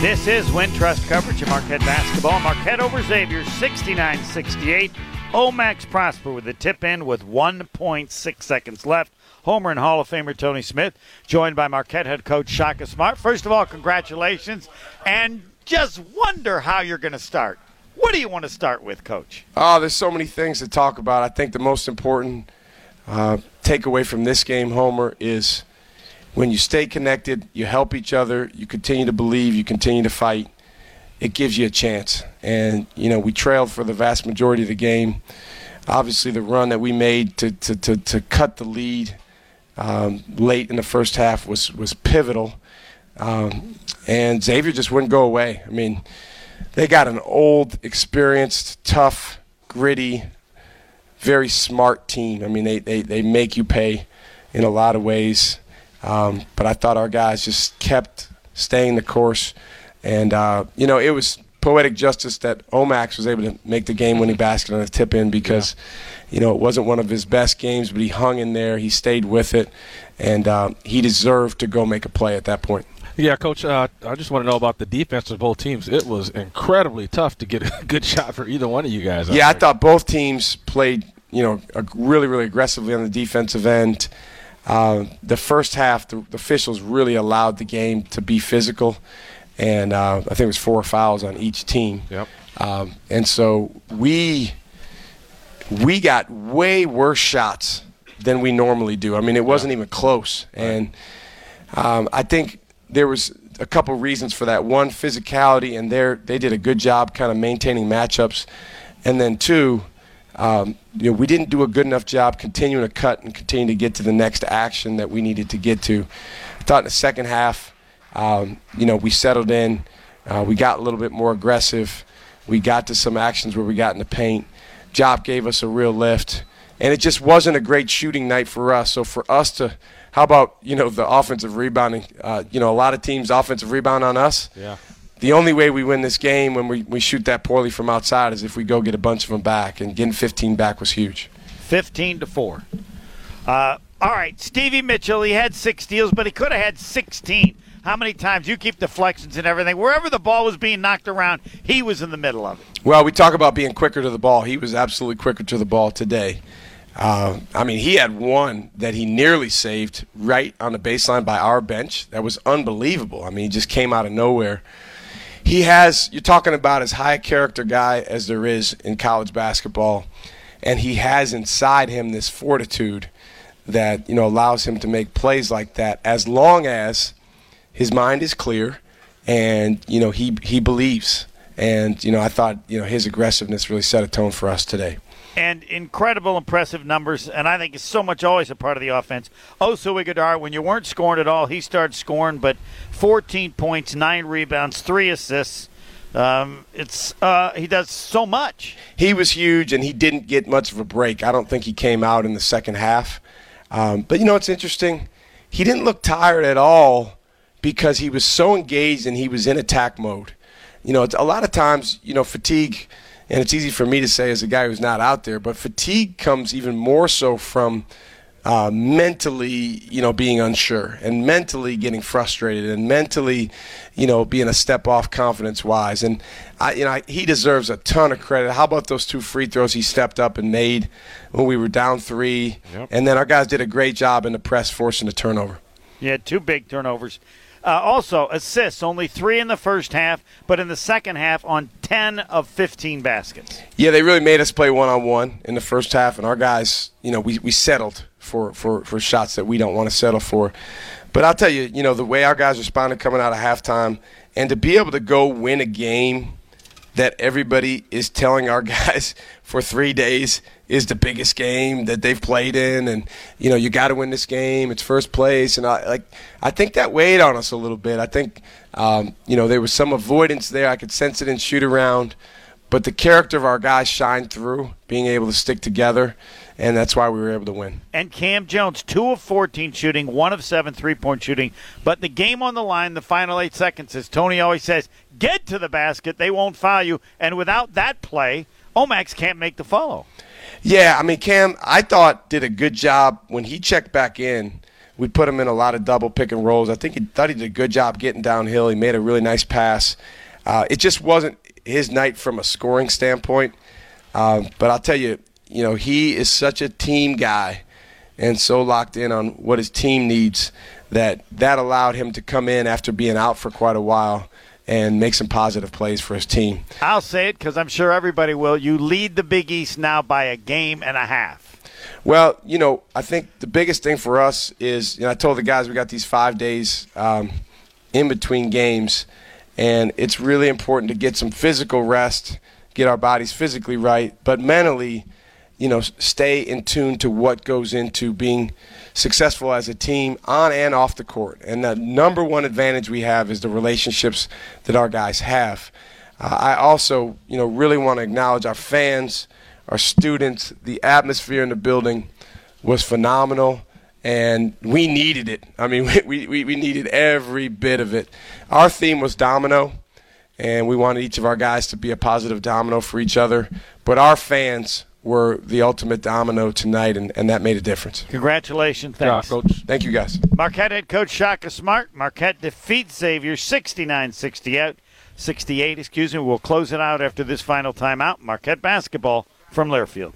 This is Wintrust coverage of Marquette basketball. Marquette over Xavier 69 68. Omax Prosper with the tip in with 1.6 seconds left. Homer and Hall of Famer Tony Smith, joined by Marquette head coach Shaka Smart. First of all, congratulations, and just wonder how you're going to start. What do you want to start with, Coach? Oh, there's so many things to talk about. I think the most important uh, takeaway from this game, Homer, is when you stay connected, you help each other, you continue to believe, you continue to fight, it gives you a chance. And, you know, we trailed for the vast majority of the game. Obviously, the run that we made to, to, to, to cut the lead um, late in the first half was, was pivotal. Um, and Xavier just wouldn't go away. I mean, they got an old, experienced, tough, gritty, very smart team. I mean, they, they, they make you pay in a lot of ways. Um, but I thought our guys just kept staying the course. And, uh, you know, it was poetic justice that Omax was able to make the game winning basket on a tip in because, yeah. you know, it wasn't one of his best games, but he hung in there. He stayed with it. And uh, he deserved to go make a play at that point. Yeah, Coach, uh, I just want to know about the defense of both teams. It was incredibly tough to get a good shot for either one of you guys. Yeah, I thought both teams played, you know, really, really aggressively on the defensive end. Uh, the first half, the, the, officials really allowed the game to be physical, and uh, I think it was four fouls on each team. Yep. Um, and so we we got way worse shots than we normally do. I mean, it wasn't yeah. even close, right. and um, I think there was a couple reasons for that. One, physicality, and they they did a good job kind of maintaining matchups, and then two um, you know, we didn't do a good enough job continuing to cut and continue to get to the next action that we needed to get to. I thought in the second half, um, you know, we settled in. Uh, we got a little bit more aggressive. We got to some actions where we got in the paint. Job gave us a real lift, and it just wasn't a great shooting night for us. So for us to, how about you know the offensive rebounding? Uh, you know, a lot of teams offensive rebound on us. Yeah the only way we win this game when we, we shoot that poorly from outside is if we go get a bunch of them back, and getting 15 back was huge. 15 to 4. Uh, all right, Stevie Mitchell, he had six steals, but he could have had 16. How many times you keep deflections and everything? Wherever the ball was being knocked around, he was in the middle of it. Well, we talk about being quicker to the ball. He was absolutely quicker to the ball today. Uh, I mean, he had one that he nearly saved right on the baseline by our bench. That was unbelievable. I mean, he just came out of nowhere he has you're talking about as high a character guy as there is in college basketball. And he has inside him this fortitude that you know allows him to make plays like that as long as his mind is clear and you know he he believes. And you know I thought you know his aggressiveness really set a tone for us today and incredible, impressive numbers. And I think it's so much always a part of the offense. Oso Ighodaro, when you weren't scoring at all, he started scoring, but 14 points, nine rebounds, three assists. Um, it's uh, he does so much. He was huge, and he didn't get much of a break. I don't think he came out in the second half. Um, but you know, it's interesting. He didn't look tired at all because he was so engaged and he was in attack mode. You know, a lot of times, you know, fatigue and it's easy for me to say as a guy who's not out there, but fatigue comes even more so from uh, mentally, you know, being unsure and mentally getting frustrated and mentally, you know, being a step off confidence wise. And I, you know, I, he deserves a ton of credit. How about those two free throws he stepped up and made when we were down three? Yep. And then our guys did a great job in the press forcing a turnover. Yeah, two big turnovers. Uh, also, assists, only three in the first half, but in the second half on 10 of 15 baskets. Yeah, they really made us play one on one in the first half, and our guys, you know, we, we settled for, for, for shots that we don't want to settle for. But I'll tell you, you know, the way our guys responded coming out of halftime, and to be able to go win a game that everybody is telling our guys for three days is the biggest game that they've played in, and you know you got to win this game. It's first place, and I like I think that weighed on us a little bit. I think um, you know there was some avoidance there. I could sense it in shoot around, but the character of our guys shined through, being able to stick together, and that's why we were able to win. And Kam Jones, two of fourteen shooting, one of seven three point shooting, but the game on the line, the final eight seconds, as Tony always says, get to the basket. They won't foul you, and without that play, Omax can't make the follow. Yeah, I mean, Kam, I thought did a good job when he checked back in. we put him in a lot of double pick and rolls. I think he thought he did a good job getting downhill. He made a really nice pass. Uh, it just wasn't his night from a scoring standpoint. Um, but I'll tell you, you know, he is such a team guy and so locked in on what his team needs that that allowed him to come in after being out for quite a while and make some positive plays for his team. I'll say it because I'm sure everybody will. You lead the Big East now by a game and a half. Well, you know, I think the biggest thing for us is, you know, I told the guys we got these five days um, in between games, and it's really important to get some physical rest, get our bodies physically right, but mentally – you know, stay in tune to what goes into being successful as a team on and off the court. And the number one advantage we have is the relationships that our guys have. Uh, I also, you know, really want to acknowledge our fans, our students. The atmosphere in the building was phenomenal, and we needed it. I mean, we, we, we needed every bit of it. Our theme was domino, and we wanted each of our guys to be a positive domino for each other. But our fans were the ultimate domino tonight, and, and that made a difference. Congratulations. Thanks. Yeah, Coach. Thank you, guys. Marquette head coach Shaka Smart. Marquette defeats Xavier 69 68. 68, excuse me. We'll close it out after this final timeout. Marquette basketball from Learfield.